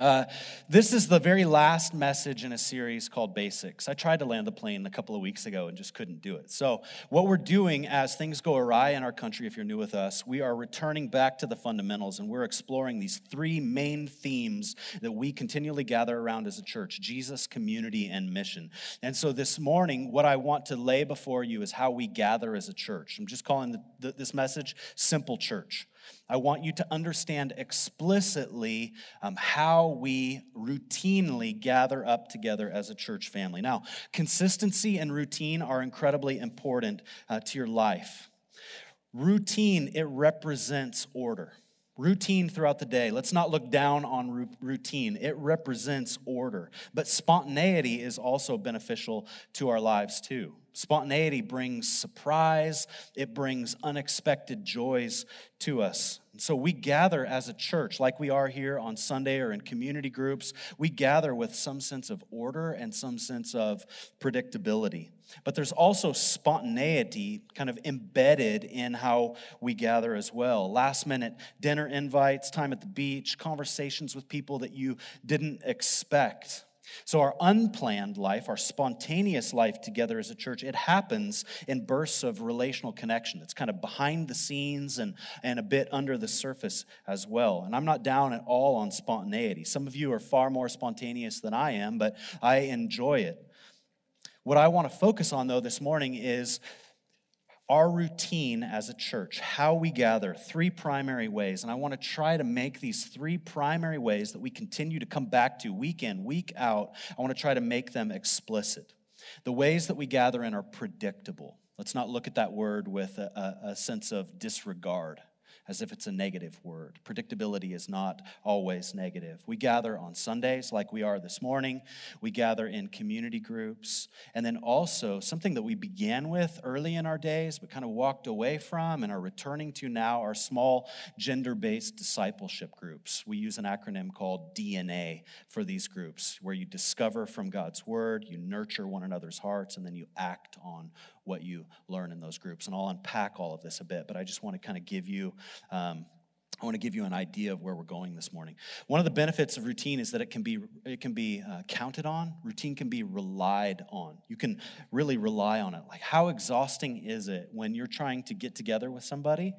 Uh, this is the very last message in a series called Basics. I tried to land the plane a couple of weeks ago and just couldn't do it. So, what we're doing as things go awry in our country, if you're new with us, we are returning back to the fundamentals and we're exploring these three main themes that we continually gather around as a church Jesus, community, and mission. And so, this morning, what I want to lay before you is how we gather as a church. I'm just calling the, the, this message Simple Church. I want you to understand explicitly um, how we routinely gather up together as a church family. Now, consistency and routine are incredibly important uh, to your life. Routine, it represents order. Routine throughout the day. Let's not look down on routine. It represents order. But spontaneity is also beneficial to our lives too. Spontaneity brings surprise, it brings unexpected joys to us. And So we gather as a church, like we are here on Sunday or in community groups, we gather with some sense of order and some sense of predictability. But there's also spontaneity kind of embedded in how we gather as well. Last minute dinner invites, time at the beach, conversations with people that you didn't expect. So, our unplanned life, our spontaneous life together as a church, it happens in bursts of relational connection. It's kind of behind the scenes and, and a bit under the surface as well. And I'm not down at all on spontaneity. Some of you are far more spontaneous than I am, but I enjoy it. What I want to focus on, though, this morning is our routine as a church, how we gather, three primary ways. And I want to try to make these three primary ways that we continue to come back to week in, week out. I want to try to make them explicit. The ways that we gather in are predictable. Let's not look at that word with a, a, a sense of disregard as if it's a negative word. Predictability is not always negative. We gather on Sundays like we are this morning, we gather in community groups, and then also something that we began with early in our days but kind of walked away from and are returning to now are small gender based discipleship groups. We use an acronym called DNA for these groups, where you discover from God's word, you nurture one another's hearts, and then you act on what you learn in those groups. And I'll unpack all of this a bit, but I just want to kind of give you. Um, I want to give you an idea of where we're going this morning. One of the benefits of routine is that it can be it can be uh, counted on. Routine can be relied on. You can really rely on it. Like how exhausting is it when you're trying to get together with somebody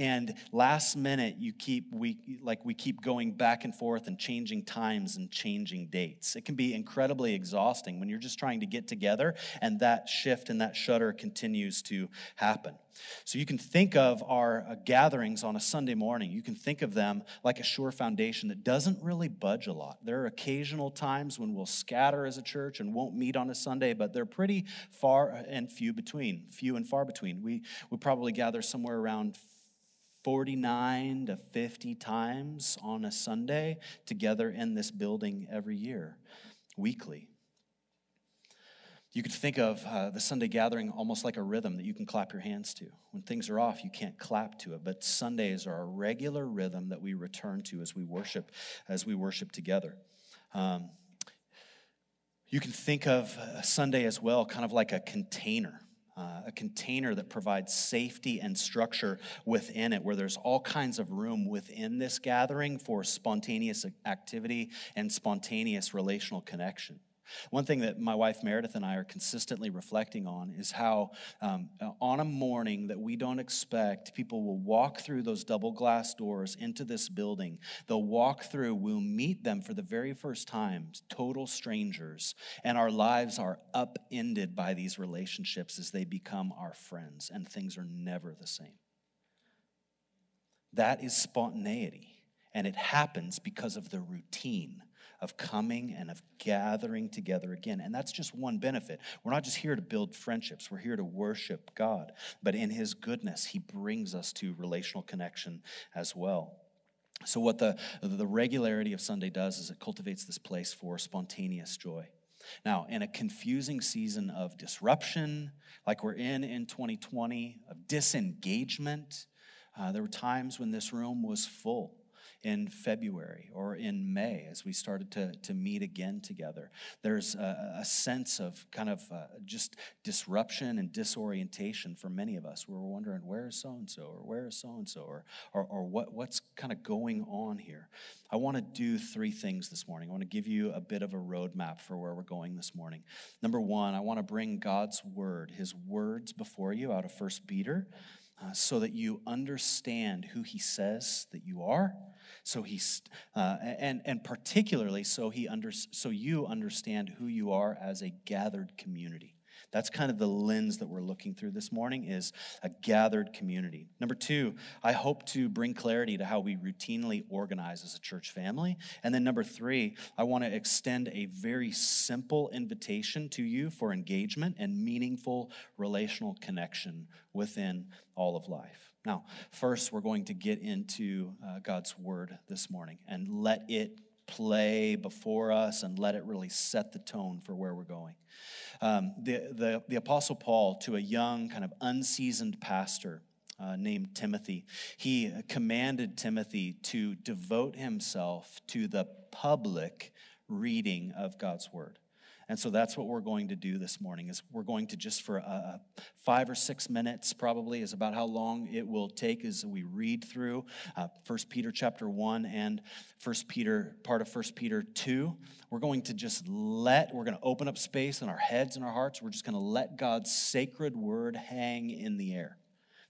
and last minute you keep we like we keep going back and forth and changing times and changing dates. It can be incredibly exhausting when you're just trying to get together and that shift and that shudder continues to happen. So you can think of our uh, gatherings on a sunday morning. You can think of them like a sure foundation that doesn't really budge a lot. There are occasional times when we'll scatter as a church and won't meet on a sunday but they're pretty far and few between few and far between. We we probably gather somewhere around 49 to 50 times on a Sunday together in this building every year, weekly. You could think of uh, the Sunday gathering almost like a rhythm that you can clap your hands to. When things are off, you can't clap to it, but Sundays are a regular rhythm that we return to as we worship, as we worship together. Um, you can think of Sunday as well, kind of like a container uh, a container that provides safety and structure within it, where there's all kinds of room within this gathering for spontaneous activity and spontaneous relational connection. One thing that my wife Meredith and I are consistently reflecting on is how, um, on a morning that we don't expect, people will walk through those double glass doors into this building. They'll walk through, we'll meet them for the very first time, total strangers, and our lives are upended by these relationships as they become our friends, and things are never the same. That is spontaneity, and it happens because of the routine of coming and of gathering together again. And that's just one benefit. We're not just here to build friendships, we're here to worship God. But in His goodness, He brings us to relational connection as well. So, what the, the regularity of Sunday does is it cultivates this place for spontaneous joy. Now, in a confusing season of disruption, like we're in in 2020, of disengagement, uh, there were times when this room was full in February or in May as we started to, to meet again together. There's a, a sense of kind of uh, just disruption and disorientation for many of us. We're wondering, where is so and so, or where is so and so, or, or, what, what's kind of going on here. I want to do three things this morning. I want to give you a bit of a roadmap for where we're going this morning. Number one, I want to bring God's word, his words before you out of First Peter uh, so that you understand who he says that you are so he's uh, and and particularly so he under, so you understand who you are as a gathered community that's kind of the lens that we're looking through this morning is a gathered community. Number 2, I hope to bring clarity to how we routinely organize as a church family. And then number 3, I want to extend a very simple invitation to you for engagement and meaningful relational connection within all of life. Now, first, we're going to get into uh, God's word this morning and let it play before us and let it really set the tone for where we're going. Um, the, the, the Apostle Paul, to a young, kind of unseasoned pastor, uh, named Timothy. He commanded Timothy to devote himself to the public reading of God's word. And so that's what we're going to do this morning is we're going to just for uh, five or six minutes probably is about how long it will take as we read through uh, 1 Peter chapter 1 and 1 Peter, part of 1 Peter 2. We're going to just let, we're going to open up space in our heads and our hearts. We're just going to let God's sacred word hang in the air.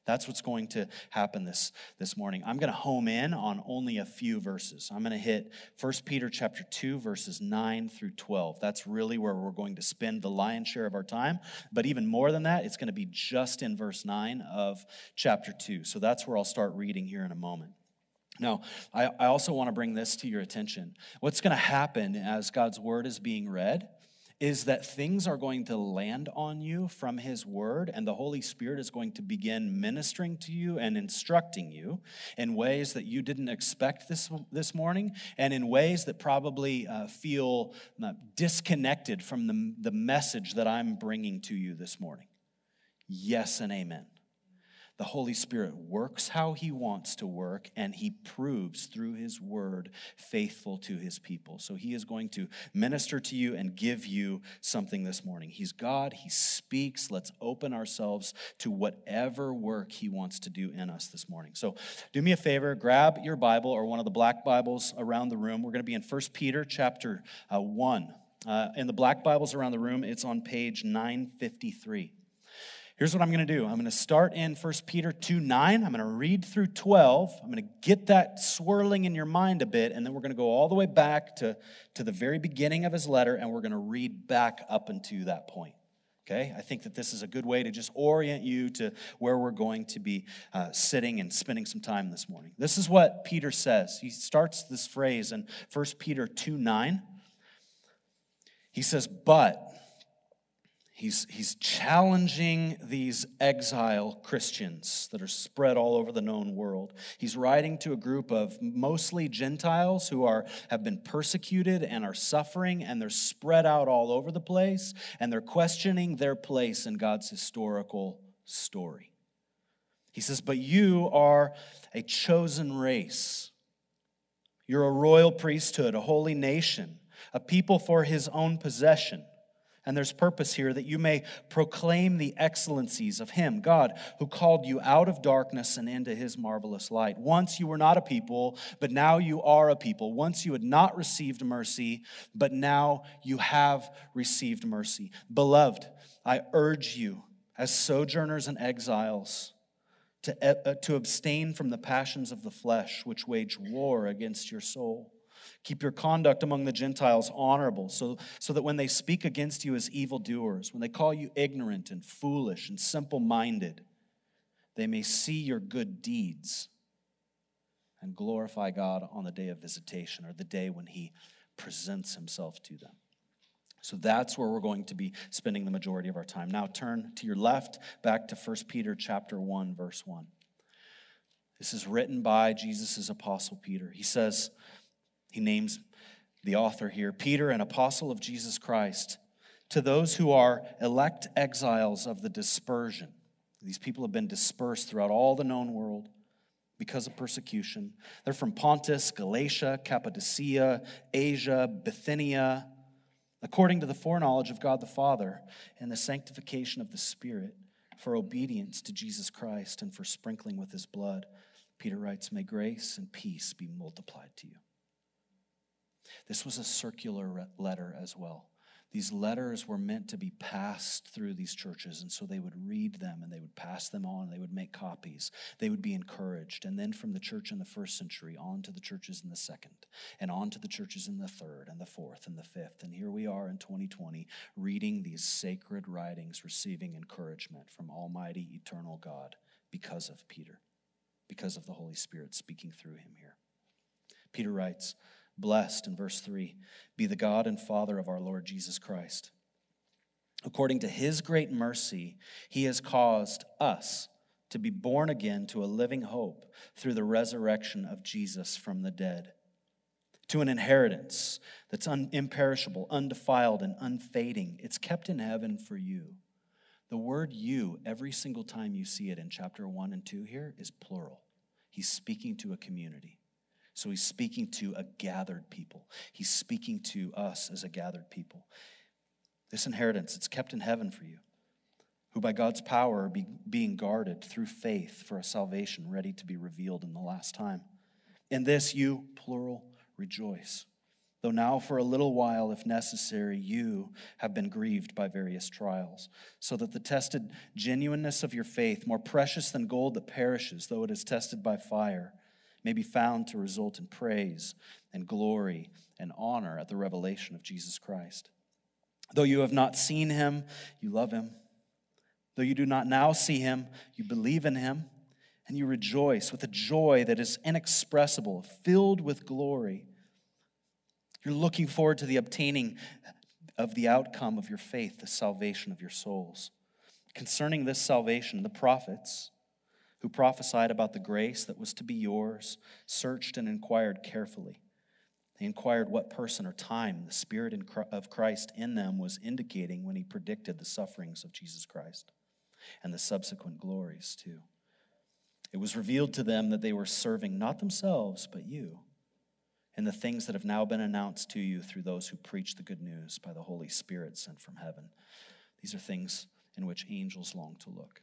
That's what's going to happen this, this morning. I'm going to home in on only a few verses. I'm going to hit 1 Peter chapter 2, verses 9 through 12. That's really where we're going to spend the lion's share of our time. But even more than that, it's going to be just in verse 9 of chapter 2. So that's where I'll start reading here in a moment. Now, I, I also want to bring this to your attention. What's going to happen as God's word is being read is that things are going to land on you from His Word, and the Holy Spirit is going to begin ministering to you and instructing you in ways that you didn't expect this, this morning, and in ways that probably uh, feel uh, disconnected from the, the message that I'm bringing to you this morning. Yes and amen. The Holy Spirit works how He wants to work, and He proves through His word faithful to His people. So He is going to minister to you and give you something this morning. He's God, He speaks. Let's open ourselves to whatever work He wants to do in us this morning. So do me a favor, grab your Bible or one of the black Bibles around the room. We're going to be in 1 Peter chapter uh, 1. Uh, in the black Bibles around the room, it's on page 953. Here's what I'm going to do I'm going to start in 1 Peter 2 9. I'm going to read through 12. I'm going to get that swirling in your mind a bit, and then we're going to go all the way back to, to the very beginning of his letter, and we're going to read back up into that point. Okay? I think that this is a good way to just orient you to where we're going to be uh, sitting and spending some time this morning. This is what Peter says. He starts this phrase in 1 Peter 2 9. He says, But He's, he's challenging these exile Christians that are spread all over the known world. He's writing to a group of mostly Gentiles who are, have been persecuted and are suffering, and they're spread out all over the place, and they're questioning their place in God's historical story. He says, But you are a chosen race. You're a royal priesthood, a holy nation, a people for his own possession and there's purpose here that you may proclaim the excellencies of Him, God, who called you out of darkness and into His marvelous light. Once you were not a people, but now you are a people. Once you had not received mercy, but now you have received mercy. Beloved, I urge you, as sojourners and exiles, to, uh, to abstain from the passions of the flesh, which wage war against your soul. Keep your conduct among the Gentiles honorable, so, so that when they speak against you as evildoers, when they call you ignorant and foolish and simple minded, they may see your good deeds and glorify God on the day of visitation or the day when He presents Himself to them. So that's where we're going to be spending the majority of our time. Now turn to your left back to 1 Peter chapter 1 verse 1. This is written by Jesus' apostle Peter. He says, he names the author here Peter, an apostle of Jesus Christ, to those who are elect exiles of the dispersion. These people have been dispersed throughout all the known world because of persecution. They're from Pontus, Galatia, Cappadocia, Asia, Bithynia, according to the foreknowledge of God the Father and the sanctification of the Spirit, for obedience to Jesus Christ and for sprinkling with his blood. Peter writes, May grace and peace be multiplied to you. This was a circular letter as well. These letters were meant to be passed through these churches, and so they would read them and they would pass them on. They would make copies. They would be encouraged. And then from the church in the first century on to the churches in the second, and on to the churches in the third, and the fourth, and the fifth. And here we are in 2020 reading these sacred writings, receiving encouragement from Almighty, eternal God because of Peter, because of the Holy Spirit speaking through him here. Peter writes, Blessed, in verse 3, be the God and Father of our Lord Jesus Christ. According to his great mercy, he has caused us to be born again to a living hope through the resurrection of Jesus from the dead, to an inheritance that's un- imperishable, undefiled, and unfading. It's kept in heaven for you. The word you, every single time you see it in chapter 1 and 2 here, is plural. He's speaking to a community. So he's speaking to a gathered people. He's speaking to us as a gathered people. This inheritance, it's kept in heaven for you, who by God's power are be, being guarded through faith for a salvation ready to be revealed in the last time. In this you, plural, rejoice. Though now, for a little while, if necessary, you have been grieved by various trials, so that the tested genuineness of your faith, more precious than gold that perishes, though it is tested by fire, may be found to result in praise and glory and honor at the revelation of Jesus Christ. Though you have not seen him, you love him. Though you do not now see him, you believe in him, and you rejoice with a joy that is inexpressible, filled with glory. You're looking forward to the obtaining of the outcome of your faith, the salvation of your souls. Concerning this salvation, the prophets, who prophesied about the grace that was to be yours, searched and inquired carefully. They inquired what person or time the Spirit of Christ in them was indicating when he predicted the sufferings of Jesus Christ and the subsequent glories, too. It was revealed to them that they were serving not themselves, but you, and the things that have now been announced to you through those who preach the good news by the Holy Spirit sent from heaven. These are things in which angels long to look.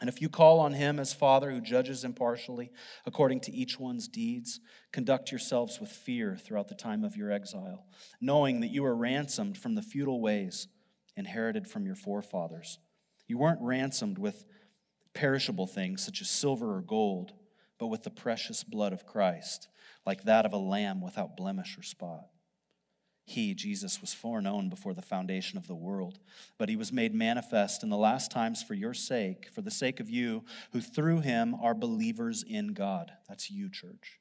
And if you call on him as Father who judges impartially according to each one's deeds, conduct yourselves with fear throughout the time of your exile, knowing that you are ransomed from the futile ways inherited from your forefathers. You weren't ransomed with perishable things such as silver or gold, but with the precious blood of Christ, like that of a lamb without blemish or spot. He, Jesus, was foreknown before the foundation of the world, but he was made manifest in the last times for your sake, for the sake of you, who through him are believers in God. That's you, church.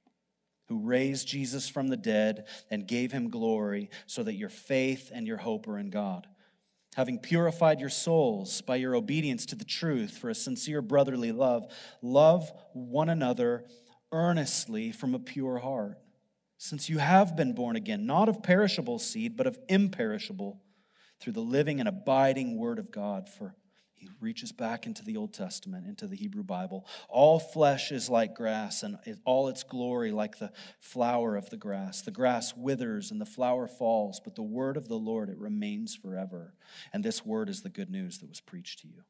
Who raised Jesus from the dead and gave him glory, so that your faith and your hope are in God. Having purified your souls by your obedience to the truth for a sincere brotherly love, love one another earnestly from a pure heart since you have been born again, not of perishable seed, but of imperishable, through the living and abiding Word of God. For he reaches back into the Old Testament, into the Hebrew Bible. All flesh is like grass, and all its glory like the flower of the grass. The grass withers and the flower falls, but the word of the Lord, it remains forever. And this word is the good news that was preached to you.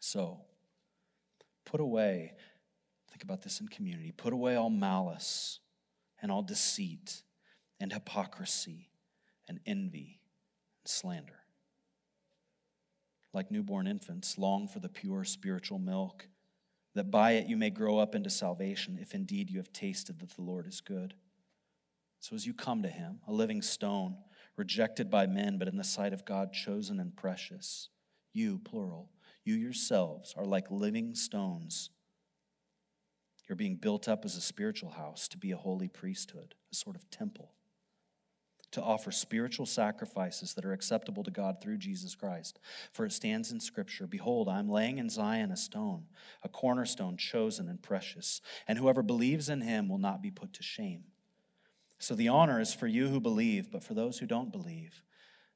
So, put away, think about this in community, put away all malice and all deceit and hypocrisy and envy and slander. Like newborn infants, long for the pure spiritual milk, that by it you may grow up into salvation, if indeed you have tasted that the Lord is good. So as you come to him, a living stone, rejected by men, but in the sight of God, chosen and precious, you, plural, you yourselves are like living stones you're being built up as a spiritual house to be a holy priesthood, a sort of temple, to offer spiritual sacrifices that are acceptable to God through Jesus Christ. For it stands in Scripture Behold, I'm laying in Zion a stone, a cornerstone chosen and precious, and whoever believes in him will not be put to shame. So the honor is for you who believe, but for those who don't believe,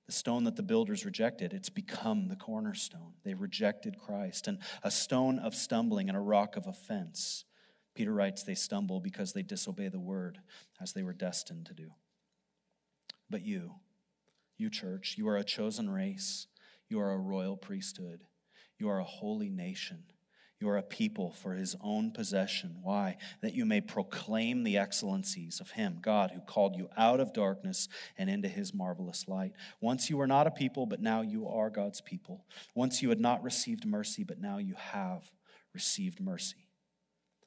the stone that the builders rejected, it's become the cornerstone. They rejected Christ, and a stone of stumbling and a rock of offense. Peter writes, they stumble because they disobey the word as they were destined to do. But you, you church, you are a chosen race. You are a royal priesthood. You are a holy nation. You are a people for his own possession. Why? That you may proclaim the excellencies of him, God, who called you out of darkness and into his marvelous light. Once you were not a people, but now you are God's people. Once you had not received mercy, but now you have received mercy.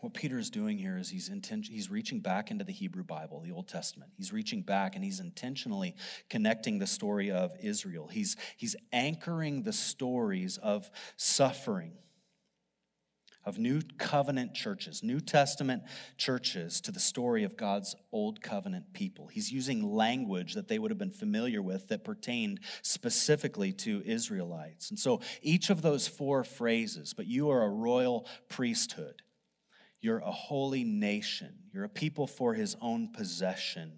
What Peter is doing here is he's, inten- he's reaching back into the Hebrew Bible, the Old Testament. He's reaching back and he's intentionally connecting the story of Israel. He's, he's anchoring the stories of suffering, of New Covenant churches, New Testament churches, to the story of God's Old Covenant people. He's using language that they would have been familiar with that pertained specifically to Israelites. And so each of those four phrases, but you are a royal priesthood you're a holy nation. You're a people for his own possession.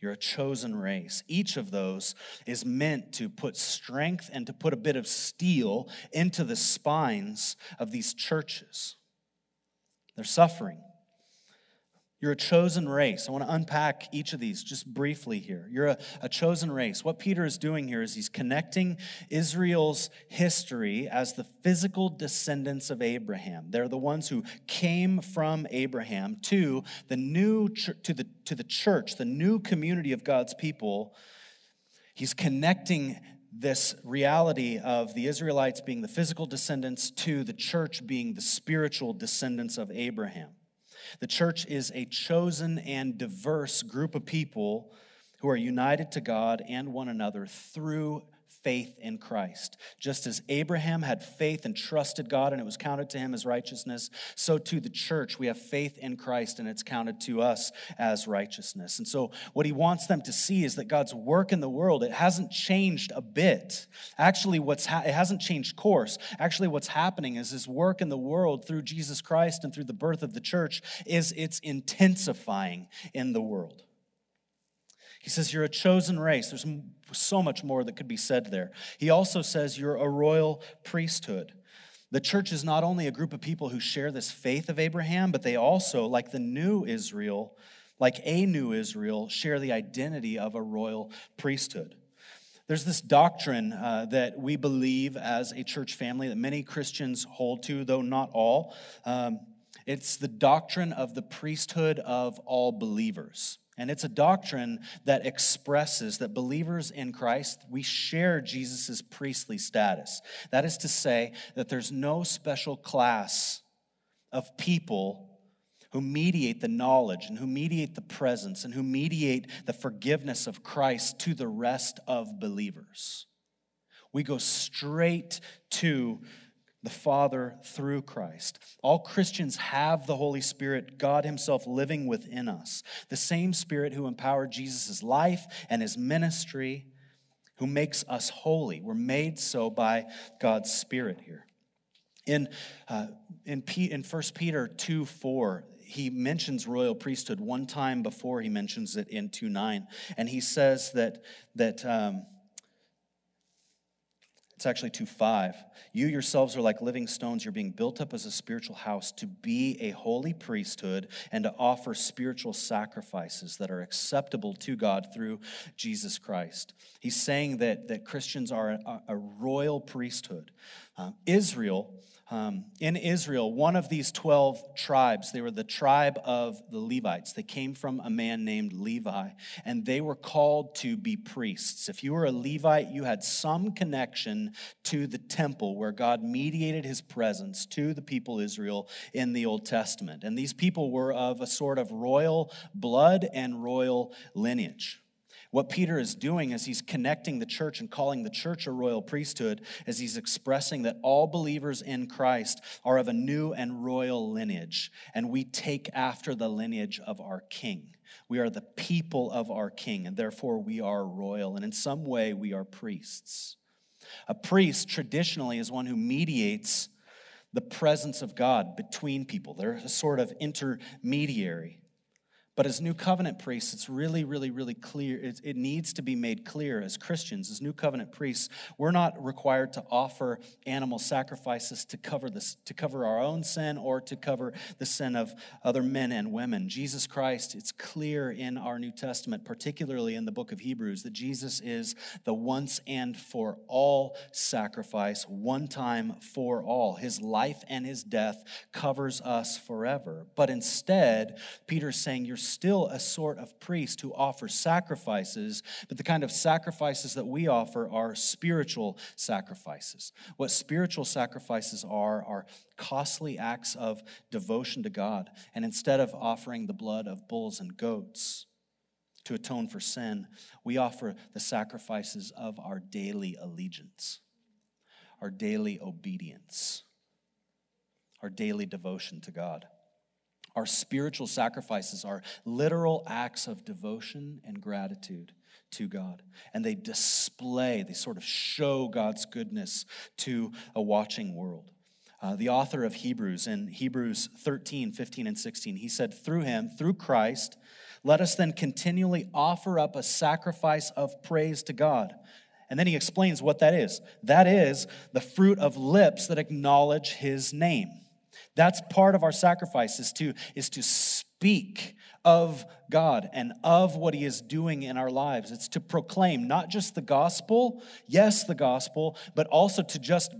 You're a chosen race. Each of those is meant to put strength and to put a bit of steel into the spines of these churches. They're suffering. You're a chosen race. I want to unpack each of these just briefly here. You're a, a, chosen race. What Peter is doing here is he's connecting Israel's history as the physical descendants of Abraham. They're the ones who came from Abraham to the new to the to the church, the new community of God's people. He's connecting this reality of the Israelites being the physical descendants to the church being the spiritual descendants of Abraham. The church is a chosen and diverse group of people who are united to God and one another through faith in Christ. Just as Abraham had faith and trusted God and it was counted to him as righteousness, so too the church, we have faith in Christ and it's counted to us as righteousness. And so what he wants them to see is that God's work in the world, it hasn't changed a bit. Actually, what's ha- it hasn't changed course. Actually, what's happening is his work in the world through Jesus Christ and through the birth of the church is it's intensifying in the world. He says, You're a chosen race. There's so much more that could be said there. He also says, You're a royal priesthood. The church is not only a group of people who share this faith of Abraham, but they also, like the new Israel, like a new Israel, share the identity of a royal priesthood. There's this doctrine uh, that we believe as a church family that many Christians hold to, though not all. Um, it's the doctrine of the priesthood of all believers. And it's a doctrine that expresses that believers in Christ, we share Jesus' priestly status. That is to say, that there's no special class of people who mediate the knowledge and who mediate the presence and who mediate the forgiveness of Christ to the rest of believers. We go straight to the Father through Christ. All Christians have the Holy Spirit, God Himself living within us. The same Spirit who empowered Jesus' life and His ministry, who makes us holy. We're made so by God's Spirit here. In, uh, in, P, in 1 Peter 2 4, he mentions royal priesthood one time before he mentions it in 2 9. And he says that, that um, it's actually 2 5. You yourselves are like living stones. You're being built up as a spiritual house to be a holy priesthood and to offer spiritual sacrifices that are acceptable to God through Jesus Christ. He's saying that, that Christians are a, a royal priesthood. Um, Israel Um, in Israel, one of these 12 tribes, they were the tribe of the Levites. They came from a man named Levi, and they were called to be priests. If you were a Levite, you had some connection to the temple where God mediated his presence to the people Israel in the Old Testament. And these people were of a sort of royal blood and royal lineage. What Peter is doing is he's connecting the church and calling the church a royal priesthood as he's expressing that all believers in Christ are of a new and royal lineage, and we take after the lineage of our king. We are the people of our king, and therefore we are royal, and in some way we are priests. A priest traditionally is one who mediates the presence of God between people. They're a sort of intermediary. But as new covenant priests, it's really, really, really clear. It, it, needs to be made clear as Christians, as new covenant priests, we're not required to offer animal sacrifices to cover this, to cover our own sin or to cover the sin of other men and women. Jesus Christ, it's clear in our New Testament, particularly in the book of Hebrews, that Jesus is the once and for all sacrifice, one time for all. His life and his death covers us forever. But instead, Peter's saying you're still a sort of priest who offers sacrifices, but the kind of sacrifices that we offer are spiritual sacrifices. What spiritual sacrifices are, are costly acts of devotion to God. And instead of offering the blood of bulls and goats, to atone for sin, we offer the sacrifices of our daily allegiance, our daily obedience, our daily devotion to God. Our spiritual sacrifices are literal acts of devotion and gratitude to God. And they display, they sort of show God's goodness to a watching world. Uh, the author of Hebrews, in Hebrews 13, 15, and 16, he said, Through him, through Christ, let us then continually offer up a sacrifice of praise to God. And then he explains what that is. That is the fruit of lips that acknowledge his name. That's part of our sacrifice is to, is to speak of God and of what He is doing in our lives. It's to proclaim not just the gospel, yes, the gospel, but also to just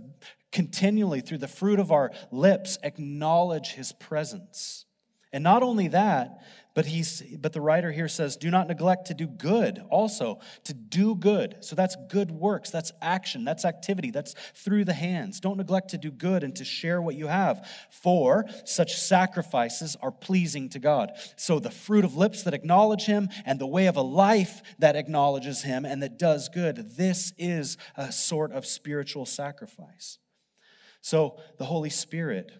continually, through the fruit of our lips, acknowledge His presence. And not only that, but he's but the writer here says, do not neglect to do good also, to do good. So that's good works, that's action, that's activity, that's through the hands. Don't neglect to do good and to share what you have, for such sacrifices are pleasing to God. So the fruit of lips that acknowledge him and the way of a life that acknowledges him and that does good, this is a sort of spiritual sacrifice. So the Holy Spirit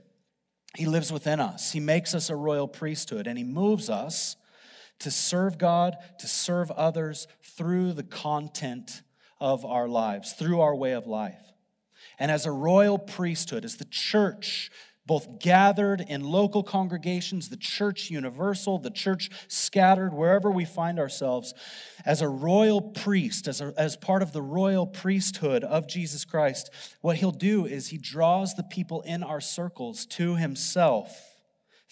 he lives within us. He makes us a royal priesthood, and He moves us to serve God, to serve others through the content of our lives, through our way of life. And as a royal priesthood, as the church both gathered in local congregations, the church universal, the church scattered, wherever we find ourselves, as a royal priest, as, a, as part of the royal priesthood of Jesus Christ, what he'll do is he draws the people in our circles to himself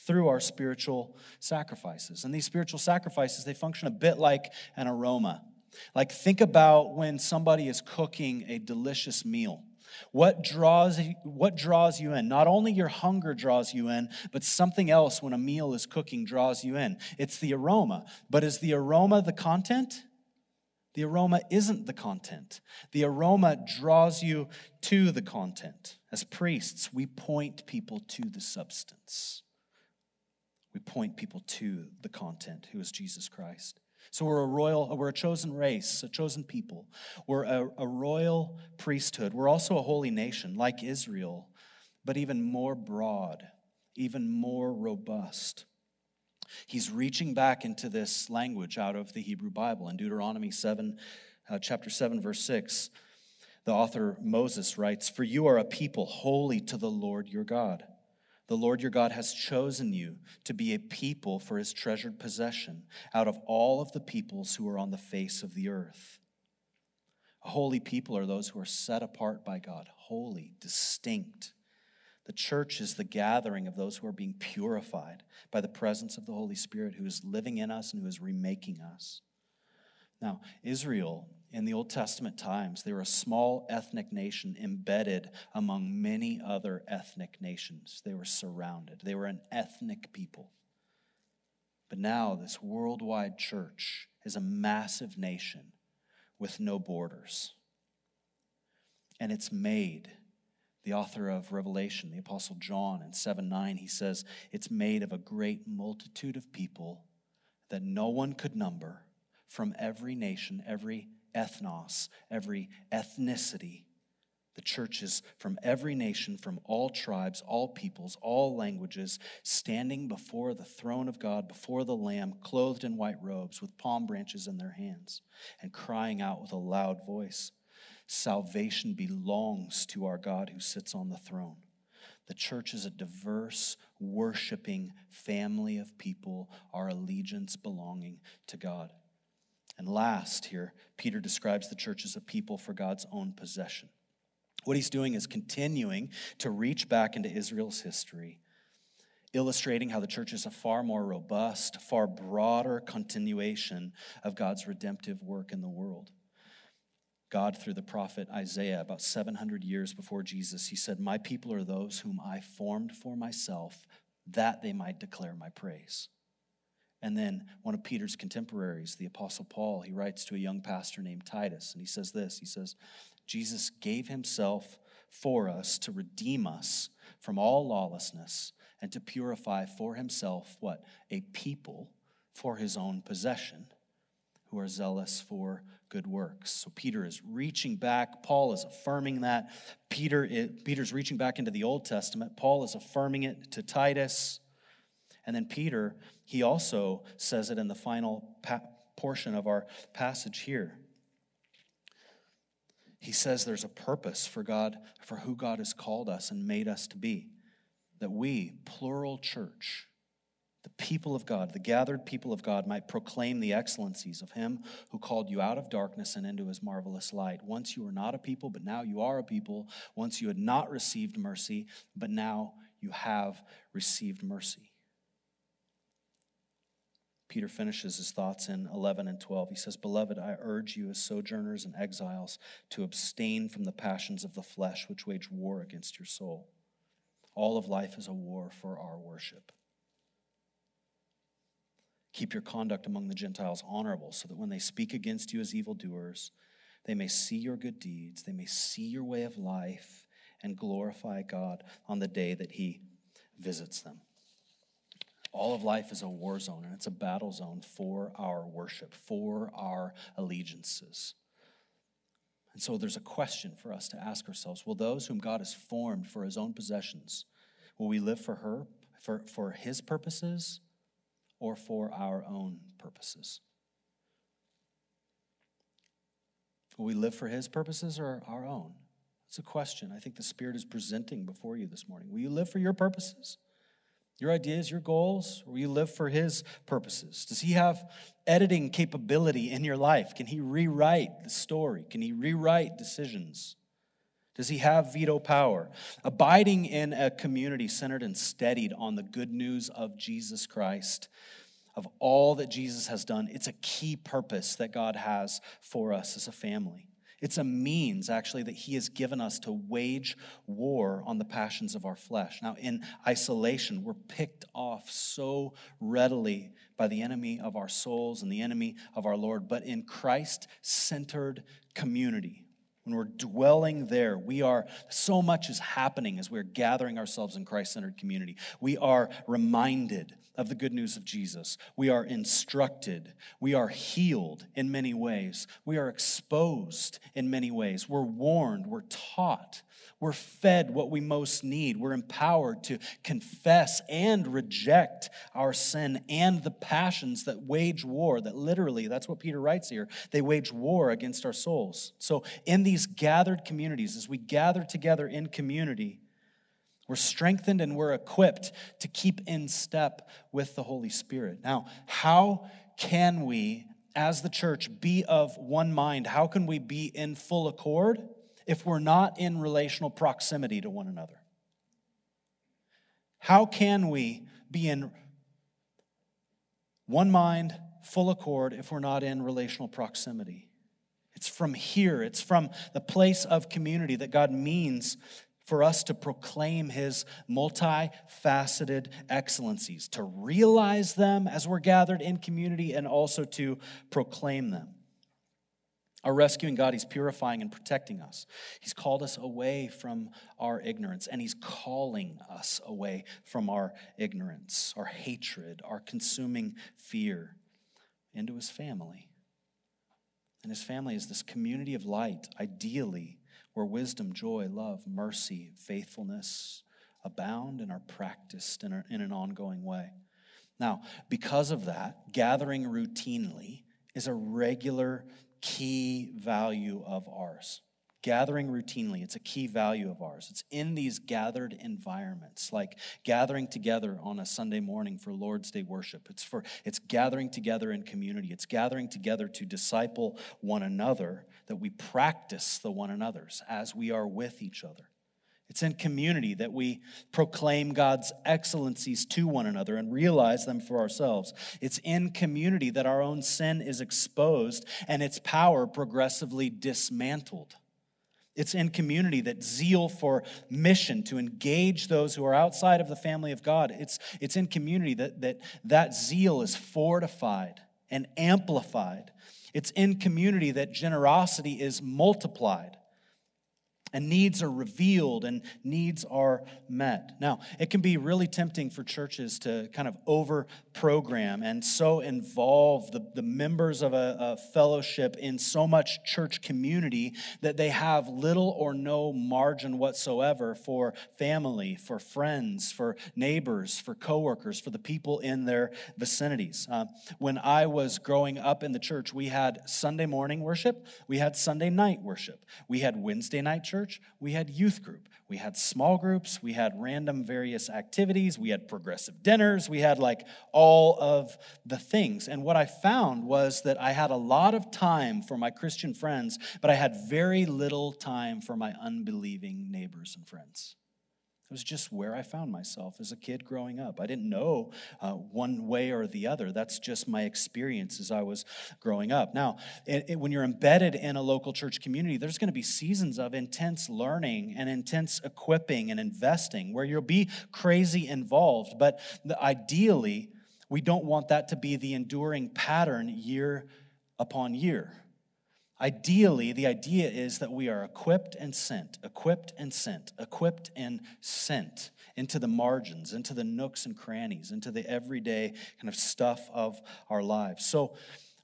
through our spiritual sacrifices. And these spiritual sacrifices, they function a bit like an aroma. Like, think about when somebody is cooking a delicious meal. What draws, what draws you in? Not only your hunger draws you in, but something else when a meal is cooking draws you in. It's the aroma. But is the aroma the content? The aroma isn't the content. The aroma draws you to the content. As priests, we point people to the substance. We point people to the content, who is Jesus Christ. So we're a royal, we're a chosen race, a chosen people. We're a, a royal priesthood. We're also a holy nation, like Israel, but even more broad, even more robust. He's reaching back into this language out of the Hebrew Bible in Deuteronomy 7, uh, chapter 7, verse 6. The author Moses writes, For you are a people holy to the Lord your God. The Lord your God has chosen you to be a people for his treasured possession out of all of the peoples who are on the face of the earth. A holy people are those who are set apart by God, holy, distinct. The church is the gathering of those who are being purified by the presence of the Holy Spirit who is living in us and who is remaking us. Now, Israel in the Old Testament times, they were a small ethnic nation embedded among many other ethnic nations. They were surrounded, they were an ethnic people. But now, this worldwide church is a massive nation with no borders. And it's made, the author of Revelation, the Apostle John, in 7 9, he says, it's made of a great multitude of people that no one could number from every nation, every ethnos, every ethnicity. The churches from every nation, from all tribes, all peoples, all languages, standing before the throne of God, before the Lamb, clothed in white robes, with palm branches in their hands, and crying out with a loud voice Salvation belongs to our God who sits on the throne. The church is a diverse, worshiping family of people, our allegiance belonging to God. And last, here, Peter describes the church as a people for God's own possession. What he's doing is continuing to reach back into Israel's history, illustrating how the church is a far more robust, far broader continuation of God's redemptive work in the world. God, through the prophet Isaiah, about 700 years before Jesus, he said, My people are those whom I formed for myself, that they might declare my praise. And then one of Peter's contemporaries, the Apostle Paul, he writes to a young pastor named Titus, and he says this He says, Jesus gave himself for us to redeem us from all lawlessness and to purify for himself what? A people for his own possession who are zealous for good works. So Peter is reaching back. Paul is affirming that. Peter is, Peter's reaching back into the Old Testament. Paul is affirming it to Titus. And then Peter, he also says it in the final pa- portion of our passage here. He says there's a purpose for God, for who God has called us and made us to be. That we, plural church, the people of God, the gathered people of God, might proclaim the excellencies of Him who called you out of darkness and into His marvelous light. Once you were not a people, but now you are a people. Once you had not received mercy, but now you have received mercy. Peter finishes his thoughts in 11 and 12. He says, Beloved, I urge you as sojourners and exiles to abstain from the passions of the flesh which wage war against your soul. All of life is a war for our worship. Keep your conduct among the Gentiles honorable, so that when they speak against you as evildoers, they may see your good deeds, they may see your way of life, and glorify God on the day that He visits them. All of life is a war zone, and it's a battle zone for our worship, for our allegiances. And so there's a question for us to ask ourselves Will those whom God has formed for his own possessions, will we live for her, for, for his purposes, or for our own purposes? Will we live for his purposes or our own? It's a question I think the Spirit is presenting before you this morning. Will you live for your purposes? Your ideas, your goals, or you live for His purposes? Does He have editing capability in your life? Can He rewrite the story? Can He rewrite decisions? Does He have veto power? Abiding in a community centered and steadied on the good news of Jesus Christ, of all that Jesus has done, it's a key purpose that God has for us as a family. It's a means, actually, that He has given us to wage war on the passions of our flesh. Now, in isolation, we're picked off so readily by the enemy of our souls and the enemy of our Lord. But in Christ centered community, when we're dwelling there, we are, so much is happening as we're gathering ourselves in Christ centered community. We are reminded of the good news of Jesus. We are instructed. We are healed in many ways. We are exposed in many ways. We're warned. We're taught. We're fed what we most need. We're empowered to confess and reject our sin and the passions that wage war, that literally, that's what Peter writes here, they wage war against our souls. So, in these gathered communities, as we gather together in community, we're strengthened and we're equipped to keep in step with the Holy Spirit. Now, how can we, as the church, be of one mind? How can we be in full accord if we're not in relational proximity to one another? How can we be in one mind full accord if we're not in relational proximity. It's from here, it's from the place of community that God means for us to proclaim his multifaceted excellencies, to realize them as we're gathered in community, and also to proclaim them. Our rescuing God, He's purifying and protecting us. He's called us away from our ignorance, and He's calling us away from our ignorance, our hatred, our consuming fear into His family. And His family is this community of light, ideally, where wisdom, joy, love, mercy, faithfulness abound and are practiced in, an ongoing way. Now, because of that, gathering routinely is a regular key value of ours. Gathering routinely, it's a key value of ours. It's in these gathered environments, like gathering together on a Sunday morning for Lord's Day worship. It's for it's gathering together in community. It's gathering together to disciple one another, that we practice the one another's as we are with each other. It's in community that we proclaim God's excellencies to one another and realize them for ourselves. It's in community that our own sin is exposed and its power progressively dismantled. It's in community that zeal for mission to engage those who are outside of the family of God. It's, it's in community that, that that zeal is fortified and amplified. It's in community that generosity is multiplied and needs are revealed and needs are met. Now, it can be really tempting for churches to kind of over program and so involve the, the members of a, a, fellowship in so much church community that they have little or no margin whatsoever for family, for friends, for neighbors, for coworkers, for the people in their vicinities. Uh, when I was growing up in the church, we had Sunday morning worship, we had Sunday night worship, we had Wednesday night church church, we had youth group, we had small groups, we had random various activities, we had progressive dinners, we had like all of the things. And what I found was that I had a lot of time for my Christian friends, but I had very little time for my unbelieving neighbors and friends. It was just where I found myself as a kid growing up. I didn't know uh, one way or the other. That's just my experience as I was growing up. Now, it, it, when you're embedded in a local church community, there's going to be seasons of intense learning and intense equipping and investing where you'll be crazy involved. But the, ideally, we don't want that to be the enduring pattern year upon year. Ideally, the idea is that we are equipped and sent, equipped and sent, equipped and sent into the margins, into the nooks and crannies, into the everyday kind of stuff of our lives. So,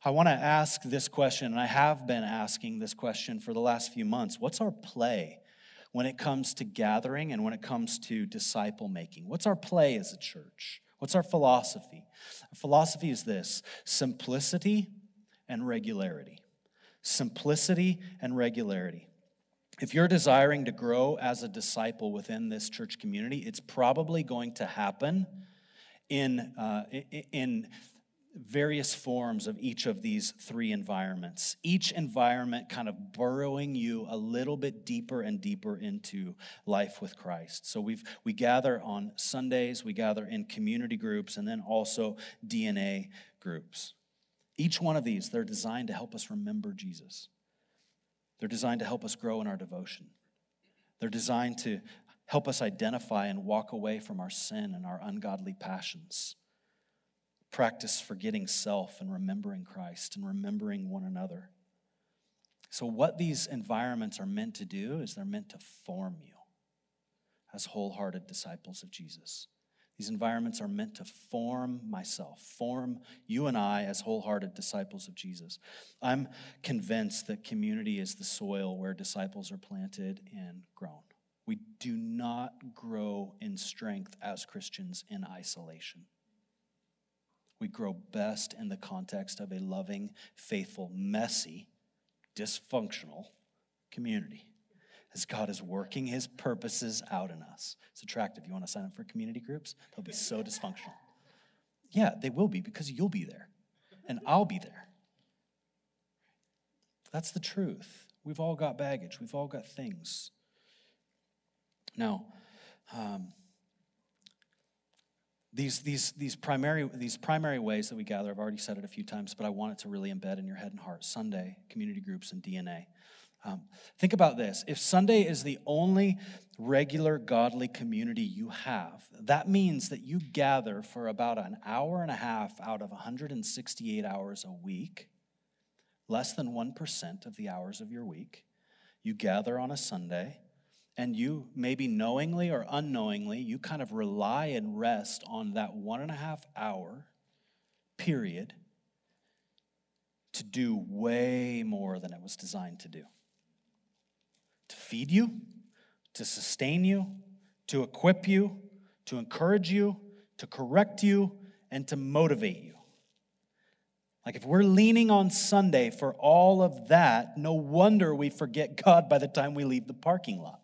I want to ask this question, and I have been asking this question for the last few months. What's our play when it comes to gathering and when it comes to disciple making? What's our play as a church? What's our philosophy? Our philosophy is this simplicity and regularity simplicity and regularity. If you're desiring to grow as a disciple within this church community, it's probably going to happen in, uh, in various forms of each of these three environments. Each environment kind of burrowing you a little bit deeper and deeper into life with Christ. So we've we gather on Sundays, we gather in community groups, and then also DNA groups. Each one of these, they're designed to help us remember Jesus. They're designed to help us grow in our devotion. They're designed to help us identify and walk away from our sin and our ungodly passions. Practice forgetting self and remembering Christ and remembering one another. So, what these environments are meant to do is they're meant to form you as wholehearted disciples of Jesus. These environments are meant to form myself, form you and I as wholehearted disciples of Jesus. I'm convinced that community is the soil where disciples are planted and grown. We do not grow in strength as Christians in isolation. We grow best in the context of a loving, faithful, messy, dysfunctional community as God is working his purposes out in us. It's attractive. You want to sign up for community groups? They'll be so dysfunctional. Yeah, they will be because you'll be there and I'll be there. That's the truth. We've all got baggage, we've all got things. Now, um, These, these, these, primary, these primary ways that we gather, I've already said it a few times, but I want it to really embed in your head and heart Sunday, community groups, and DNA. Um, think about this. If Sunday is the only regular godly community you have, that means that you gather for about an hour and a half out of 168 hours a week, less than 1% of the hours of your week. You gather on a Sunday and you, maybe knowingly or unknowingly, you kind of rely and rest on that one and a half hour period to do way more than it was designed to do to feed you, to sustain you, to equip you, to encourage you, to correct you, and to motivate you. Like, if we're leaning on Sunday for all of that, no wonder we forget God by the time we leave the parking lot.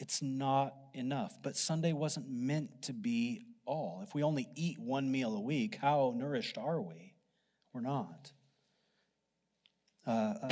It's not enough. But Sunday wasn't meant to be all. If we only eat one meal a week, how nourished are we? We're not. Uh, uh,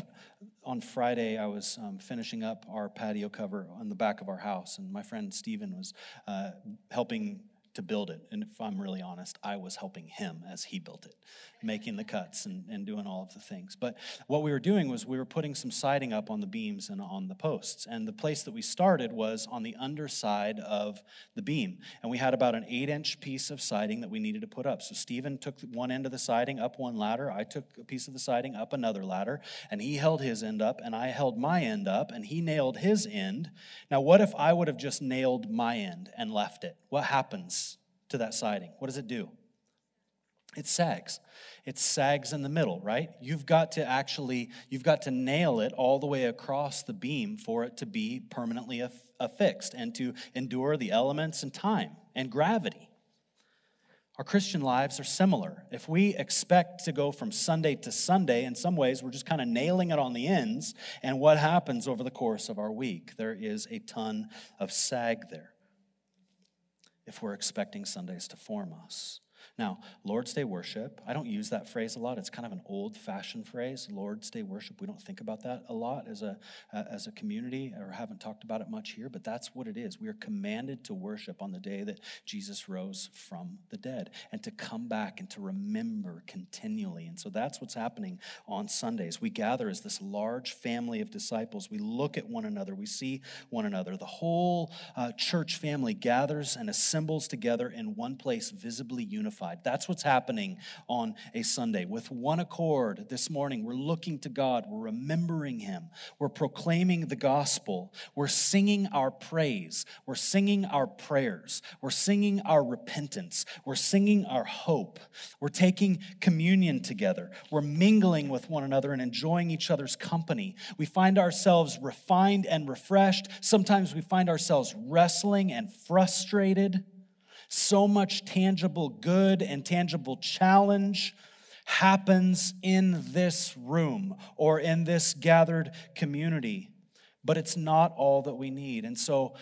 on Friday, I was um, finishing up our patio cover on the back of our house, and my friend Stephen was uh, helping to build it. And if I'm really honest, I was helping him as he built it, making the cuts and, and doing all of the things. But what we were doing was we were putting some siding up on the beams and on the posts. And the place that we started was on the underside of the beam. And we had about an eight inch piece of siding that we needed to put up. So Stephen took one end of the siding up one ladder. I took a piece of the siding up another ladder. And he held his end up, and I held my end up, and he nailed his end. Now, what if I would have just nailed my end and left it? What happens? To that siding. What does it do? It sags. It sags in the middle, right? You've got to actually, you've got to nail it all the way across the beam for it to be permanently affixed and to endure the elements and time and gravity. Our Christian lives are similar. If we expect to go from Sunday to Sunday, in some ways, we're just kind of nailing it on the ends. And what happens over the course of our week? There is a ton of sag there if we're expecting Sundays to form us. Now, Lord's Day worship, I don't use that phrase a lot. It's kind of an old fashioned phrase, Lord's Day worship. We don't think about that a lot as a, uh, as a community or haven't talked about it much here, but that's what it is. We are commanded to worship on the day that Jesus rose from the dead and to come back and to remember continually. And so that's what's happening on Sundays. We gather as this large family of disciples. We look at one another, we see one another. The whole uh, church family gathers and assembles together in one place, visibly unified unified. That's what's happening on a Sunday. With one accord this morning, we're looking to God, we're remembering Him, we're proclaiming the gospel, we're singing our praise, we're singing our prayers, we're singing our repentance, we're singing our hope, we're taking communion together, we're mingling with one another and enjoying each other's company. We find ourselves refined and refreshed. Sometimes we find ourselves wrestling and frustrated. So much tangible good and tangible challenge happens in this room or in this gathered community, but it's not all that we need. And so,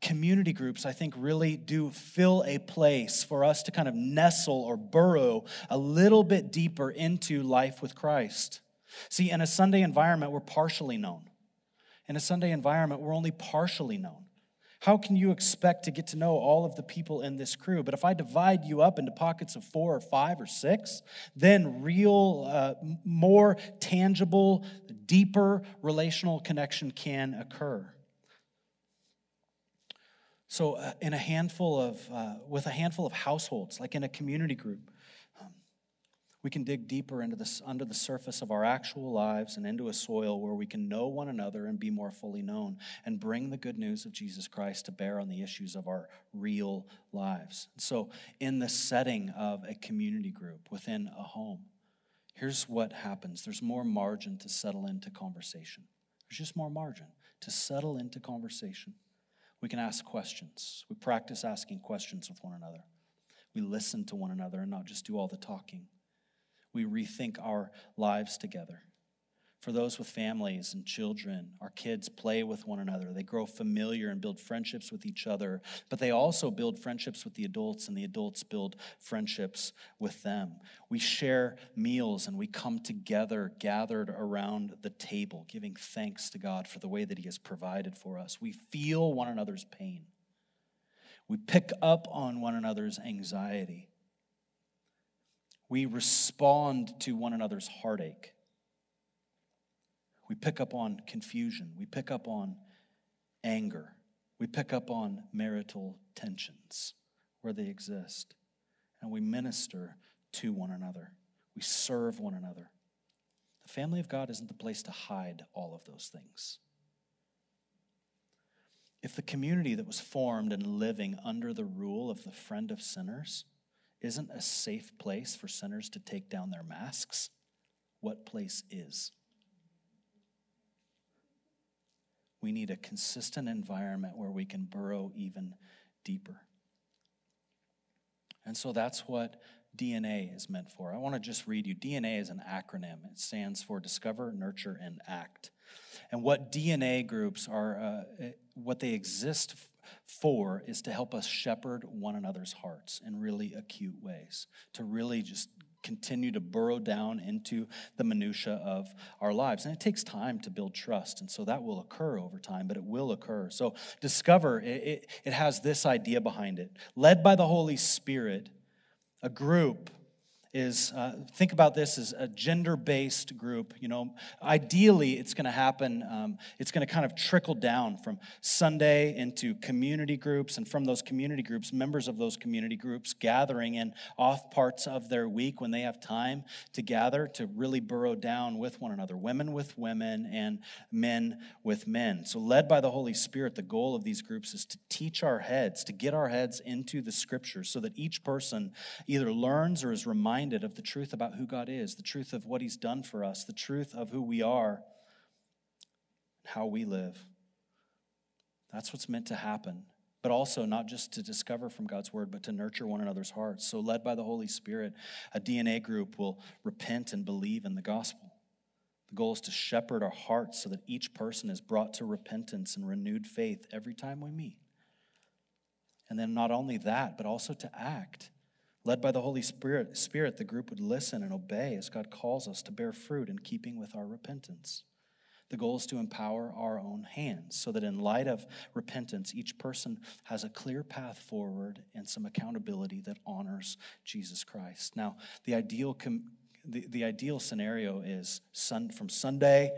community groups, I think, really do fill a place for us to kind of nestle or burrow a little bit deeper into life with Christ. See, in a Sunday environment, we're partially known. In a Sunday environment, we're only partially known. How can you expect to get to know all of the people in this crew? But if I divide you up into pockets of four or five or six, then real, uh, more tangible, deeper relational connection can occur. So, uh, in a handful of, uh, with a handful of households, like in a community group, we can dig deeper into this under the surface of our actual lives and into a soil where we can know one another and be more fully known and bring the good news of Jesus Christ to bear on the issues of our real lives. So, in the setting of a community group within a home, here's what happens there's more margin to settle into conversation. There's just more margin to settle into conversation. We can ask questions. We practice asking questions with one another. We listen to one another and not just do all the talking we rethink our lives together. For those with families and children, our kids play with one another. They grow familiar and build friendships with each other, but they also build friendships with the adults, and the adults build friendships with them. We share meals and we come together, gathered around the table, giving thanks to God for the way that He has provided for us. We feel one another's pain. We pick up on one another's anxiety. We respond to one another's heartache. We pick up on confusion. We pick up on anger. We pick up on marital tensions where they exist. And we minister to one another. We serve one another. The family of God isn't the place to hide all of those things. If the community that was formed and living under the rule of the friend of sinners isn't a safe place for sinners to take down their masks, what place is? We need a consistent environment where we can burrow even deeper. And so that's what DNA is meant for. I want to just read you. DNA is an acronym, it stands for Discover, Nurture, and Act. And what DNA groups are, uh, what they exist for is to help us shepherd one another's hearts in really acute ways, to really just continue to burrow down into the minutia of our lives. And it takes time to build trust and so that will occur over time but it will occur. So discover it, it, it has this idea behind it. Led by the holy spirit a group is uh, think about this as a gender based group. You know, ideally, it's going to happen, um, it's going to kind of trickle down from Sunday into community groups, and from those community groups, members of those community groups gathering in off parts of their week when they have time to gather to really burrow down with one another, women with women and men with men. So, led by the Holy Spirit, the goal of these groups is to teach our heads, to get our heads into the scriptures so that each person either learns or is reminded reminded of the truth about who God is, the truth of what He's done for us, the truth of who we are, and how we live. That's what's meant to happen. But also, not just to discover from God's word, but to nurture one another's hearts. So, led by the Holy Spirit, a DNA group will repent and believe in the gospel. The goal is to shepherd our hearts so that each person is brought to repentance and renewed faith every time we meet. And then, not only that, but also to act Led by the Holy Spirit, Spirit, the group would listen and obey as God calls us to bear fruit in keeping with our repentance. The goal is to empower our own hands so that in light of repentance, each person has a clear path forward and some accountability that honors Jesus Christ. Now, the ideal, com- the, the ideal scenario is sun- from Sunday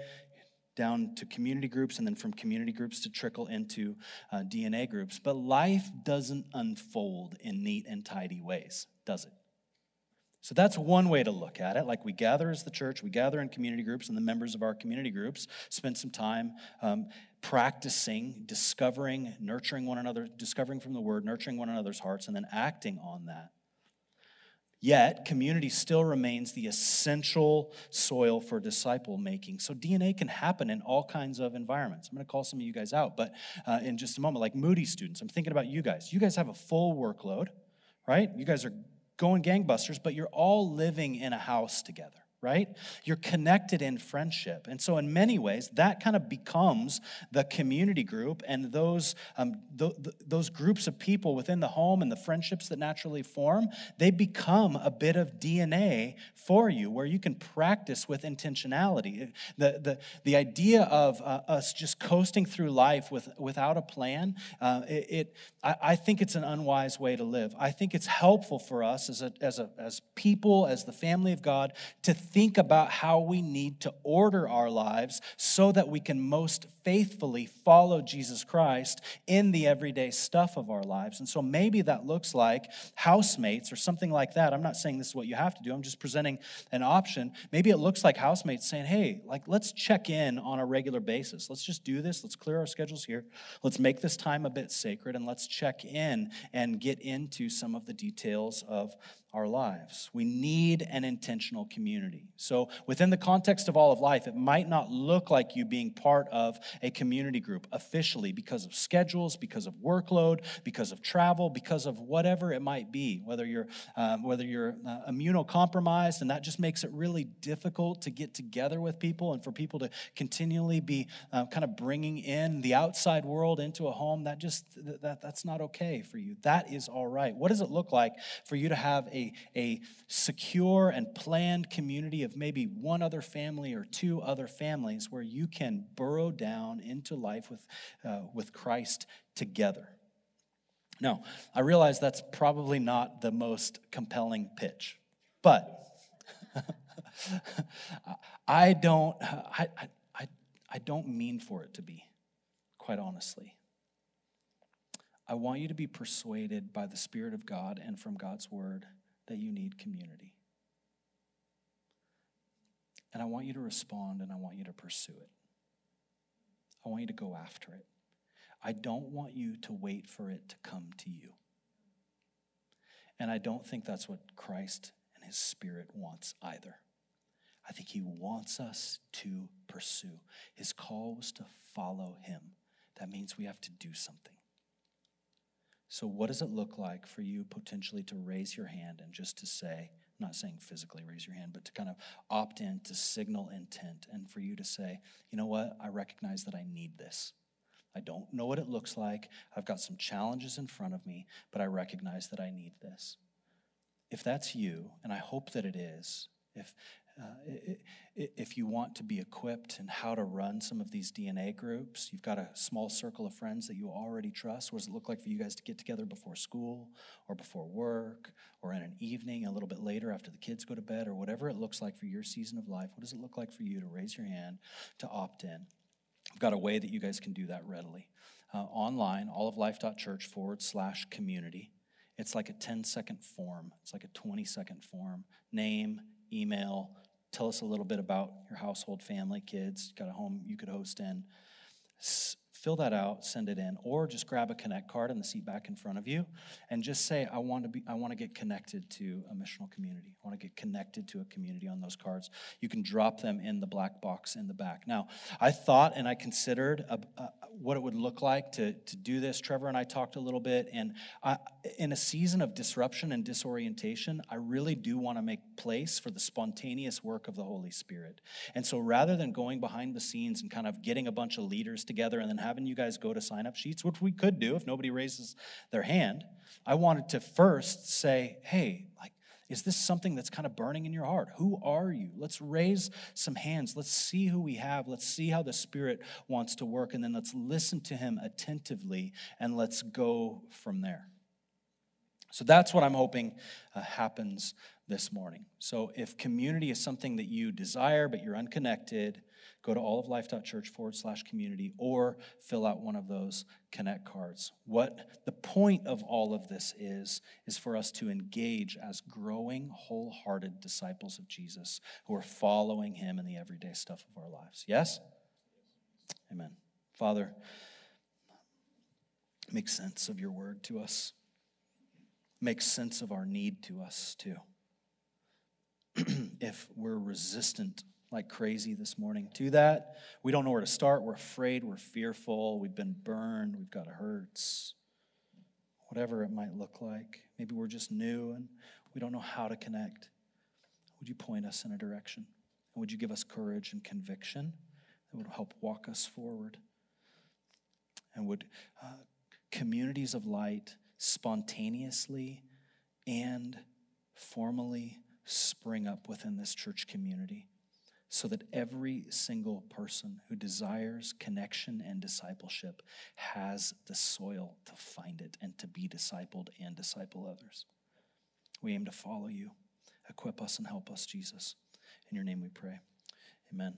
down to community groups and then from community groups to trickle into uh, DNA groups. But life doesn't unfold in neat and tidy ways, does it? So that's one way to look at it. Like we gather as the church, we gather in community groups, and the members of our community groups spend some time um, practicing, discovering, nurturing one another, discovering from the word, nurturing one another's hearts, and then acting on that. Yet, community still remains the essential soil for disciple making. So, DNA can happen in all kinds of environments. I'm going to call some of you guys out, but uh, in just a moment, like Moody students, I'm thinking about you guys. You guys have a full workload, right? You guys are going gangbusters, but you're all living in a house together right? You're connected in friendship. And so, in many ways, that kind of becomes the community group and those, um, th- th- those groups of people within the home and the friendships that naturally form, they become a bit of DNA for you where you can practice with intentionality. The, the, the idea of uh, us just coasting through life with, without a plan, uh, it, it I, I, think it's an unwise way to live. I think it's helpful for us as, a, as, a, as people, as the family of God, to think about how we need to order our lives so that we can most faithfully follow Jesus Christ in the everyday stuff of our lives. And so maybe that looks like housemates or something like that. I'm not saying this is what you have to do, I'm just presenting an option. Maybe it looks like housemates saying, hey, like let's check in on a regular basis. Let's just do this. Let's clear our schedules here. Let's make this time a bit sacred and let's check in and get into some of the details of our lives. We need an intentional community. So, within the context of all of life, it might not look like you being part of a community group officially because of schedules, because of workload, because of travel, because of whatever it might be. Whether you're um, whether you're uh, immunocompromised, and that just makes it really difficult to get together with people, and for people to continually be uh, kind of bringing in the outside world into a home. That just that that's not okay for you. That is all right. What does it look like for you to have a a, a secure and planned community of maybe one other family or two other families where you can burrow down into life with, uh, with Christ together. No, I realize that's probably not the most compelling pitch, but I don't, I, I, I don't mean for it to be, quite honestly. I want you to be persuaded by the Spirit of God and from God's Word that you need community. And I want you to respond and I want you to pursue it. I want you to go after it. I don't want you to wait for it to come to you. And I don't think that's what Christ and his Spirit wants either. I think he wants us to pursue. His call was to follow him. That means we have to do something. So, what does it look like for you potentially to raise your hand and just to say, I'm not saying physically raise your hand, but to kind of opt in to signal intent and for you to say, you know what, I recognize that I need this. I don't know what it looks like. I've got some challenges in front of me, but I recognize that I need this. If that's you, and I hope that it is, if uh, if you want to be equipped in how to run some of these DNA groups, you've got a small circle of friends that you already trust. What does it look like for you guys to get together before school or before work or in an evening a little bit later after the kids go to bed or whatever it looks like for your season of life? What does it look like for you to raise your hand to opt in? I've got a way that you guys can do that readily. Uh, online, alloflife.church forward slash community. It's like a 10 second form, it's like a 20 second form. Name, email, tell us a little bit about your household, family, kids, got a home you could host in. S- fill that out, send it in, or just grab a connect card in the seat back in front of you and just say, I want to be, I want to get connected to a missional community. I want to get connected to a community on those cards. You can drop them in the black box in the back. Now, I thought and I considered a, a, what it would look like to, to do this. Trevor and I talked a little bit, and I, in a season of disruption and disorientation, I really do want to make place for the spontaneous work of the Holy Spirit. And so rather than going behind the scenes and kind of getting a bunch of leaders together and then having you guys go to sign up sheets, which we could do if nobody raises their hand, I wanted to first say, hey, like, is this something that's kind of burning in your heart? Who are you? Let's raise some hands. Let's see who we have. Let's see how the Spirit wants to work. And then let's listen to Him attentively and let's go from there. So that's what I'm hoping uh, happens this morning. So if community is something that you desire but you're unconnected, go to alloflife.church forward slash community or fill out one of those connect cards. What the point of all of this is, is for us to engage as growing, wholehearted disciples of Jesus who are following him in the everyday stuff of our lives. Yes? Amen. Father, make sense of your word to us. Make sense of our need to us too. if we're resistant like crazy this morning to that. We don't know where to start. We're afraid. We're fearful. We've been burned. We've got hurts. Whatever it might look like. Maybe we're just new and we don't know how to connect. Would you point us in a direction? And would you give us courage and conviction that would help walk us forward? And would uh, communities of light spontaneously and formally spring up within this church community? so that every single person who desires connection and discipleship has the soil to find it and to be discipled and disciple others. We aim to follow you. Equip us and help us, Jesus. In your name we pray. Amen.